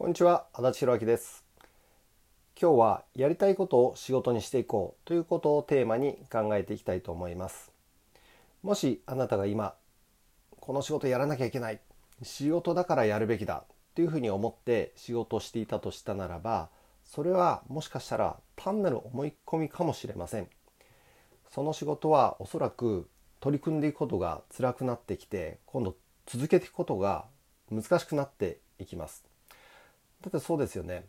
こんにちは足立弘明です。今日はやりたいことを仕事にしていこうということをテーマに考えていきたいと思います。もしあなたが今この仕事やらなきゃいけない仕事だからやるべきだというふうに思って仕事をしていたとしたならばそれはもしかしたら単なる思い込みかもしれません。その仕事はおそらく取り組んでいくことが辛くなってきて今度続けていくことが難しくなっていきます。だってそうですよね。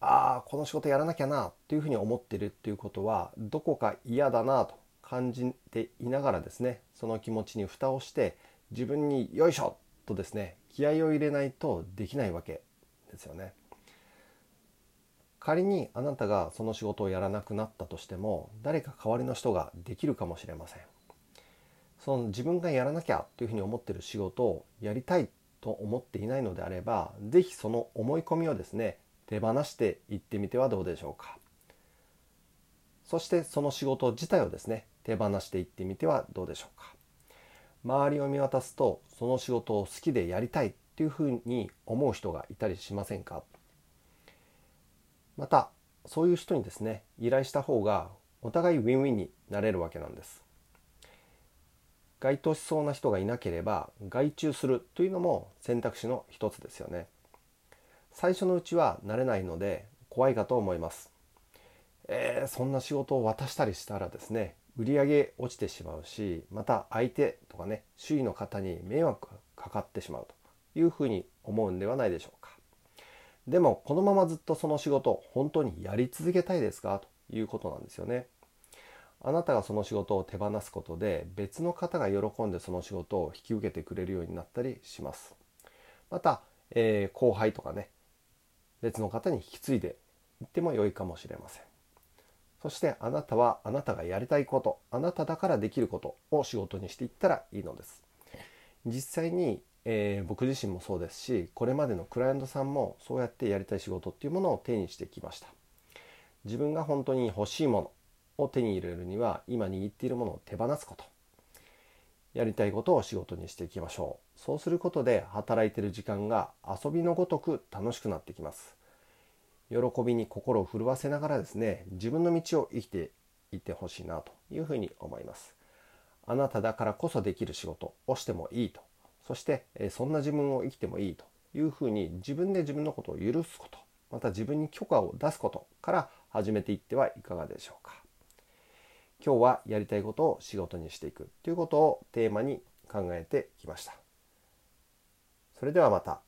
ああこの仕事やらなきゃなっていうふうに思ってるっていうことはどこか嫌だなと感じていながらですねその気持ちに蓋をして自分によいしょとですね気合を入れないとできないわけですよね。仮にあなたがその仕事をやらなくなったとしても誰か代わりの人ができるかもしれません。その自分がやらなきゃというふうに思ってる仕事をやりたいと思っていないのであれば是非その思い込みをですね手放していってみてはどうでしょうか。そしてその仕事自体をですね手放していってみてはどうでしょうか。周りを見渡すとその仕事を好きでやりたいっていうふうに思う人がいたりしませんか。またそういう人にですね依頼した方がお互いウィンウィンになれるわけなんです。該当しそうな人がいなければ外注するというのも選択肢の一つですよね。最初のうちは慣れないので怖いかと思います。えー、そんな仕事を渡したりしたらですね売り上げ落ちてしまうしまた相手とかね周囲の方に迷惑がかかってしまうというふうに思うんではないでしょうか。でもこのままずっとその仕事本当にやり続けたいですか？ということなんですよね。あなたがその仕事を手放すことで別の方が喜んでその仕事を引き受けてくれるようになったりします。また、えー、後輩とかね別の方に引き継いでいっても良いかもしれません。そしてあなたはあなたがやりたいことあなただからできることを仕事にしていったらいいのです。実際に、えー、僕自身もそうですしこれまでのクライアントさんもそうやってやりたい仕事っていうものを手にしてきました。自分が本当に欲しいものを手に入れるには今握っているものを手放すこと。やりたいことを仕事にしていきましょう。そうすることで働いている時間が遊びのごとく楽しくなってきます。喜びに心を震わせながらですね自分の道を生きていってほしいなというふうに思います。あなただからこそできる仕事をしてもいいと。そしてそんな自分を生きてもいいというふうに自分で自分のことを許すこと。また自分に許可を出すことから始めていってはいかがでしょうか。今日はやりたいことを仕事にしていくということをテーマに考えてきました。それではまた。